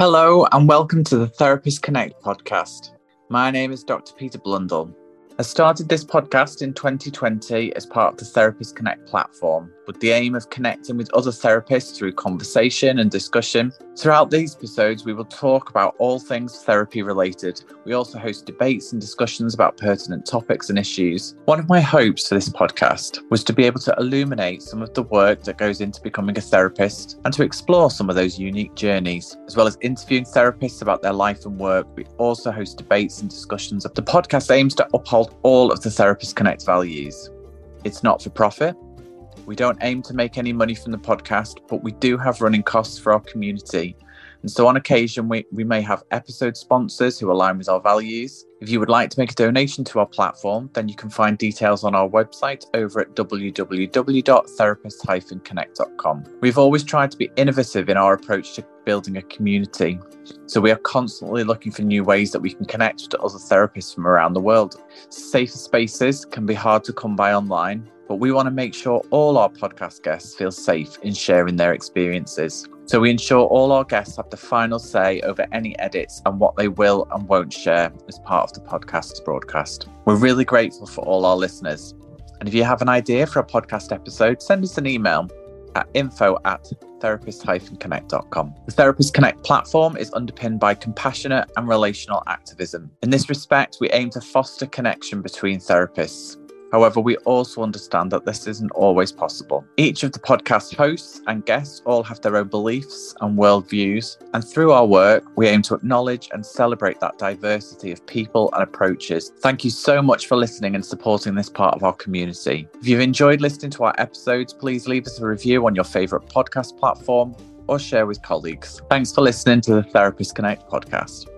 Hello, and welcome to the Therapists Connect podcast. My name is Dr. Peter Blundell. I started this podcast in 2020 as part of the Therapists Connect platform, with the aim of connecting with other therapists through conversation and discussion. Throughout these episodes, we will talk about all things therapy related. We also host debates and discussions about pertinent topics and issues. One of my hopes for this podcast was to be able to illuminate some of the work that goes into becoming a therapist and to explore some of those unique journeys. As well as interviewing therapists about their life and work, we also host debates and discussions. The podcast aims to uphold all of the Therapists Connect values. It's not for profit we don't aim to make any money from the podcast, but we do have running costs for our community. And so on occasion, we, we may have episode sponsors who align with our values. If you would like to make a donation to our platform, then you can find details on our website over at www.therapists-connect.com. We've always tried to be innovative in our approach to building a community. So we are constantly looking for new ways that we can connect to other therapists from around the world. Safer spaces can be hard to come by online, but we want to make sure all our podcast guests feel safe in sharing their experiences. So we ensure all our guests have the final say over any edits and what they will and won't share as part of the podcast's broadcast. We're really grateful for all our listeners. And if you have an idea for a podcast episode, send us an email at info at therapists-connect.com. The Therapists Connect platform is underpinned by compassionate and relational activism. In this respect, we aim to foster connection between therapists However, we also understand that this isn't always possible. Each of the podcast hosts and guests all have their own beliefs and worldviews, and through our work, we aim to acknowledge and celebrate that diversity of people and approaches. Thank you so much for listening and supporting this part of our community. If you've enjoyed listening to our episodes, please leave us a review on your favourite podcast platform or share with colleagues. Thanks for listening to the Therapists Connect podcast.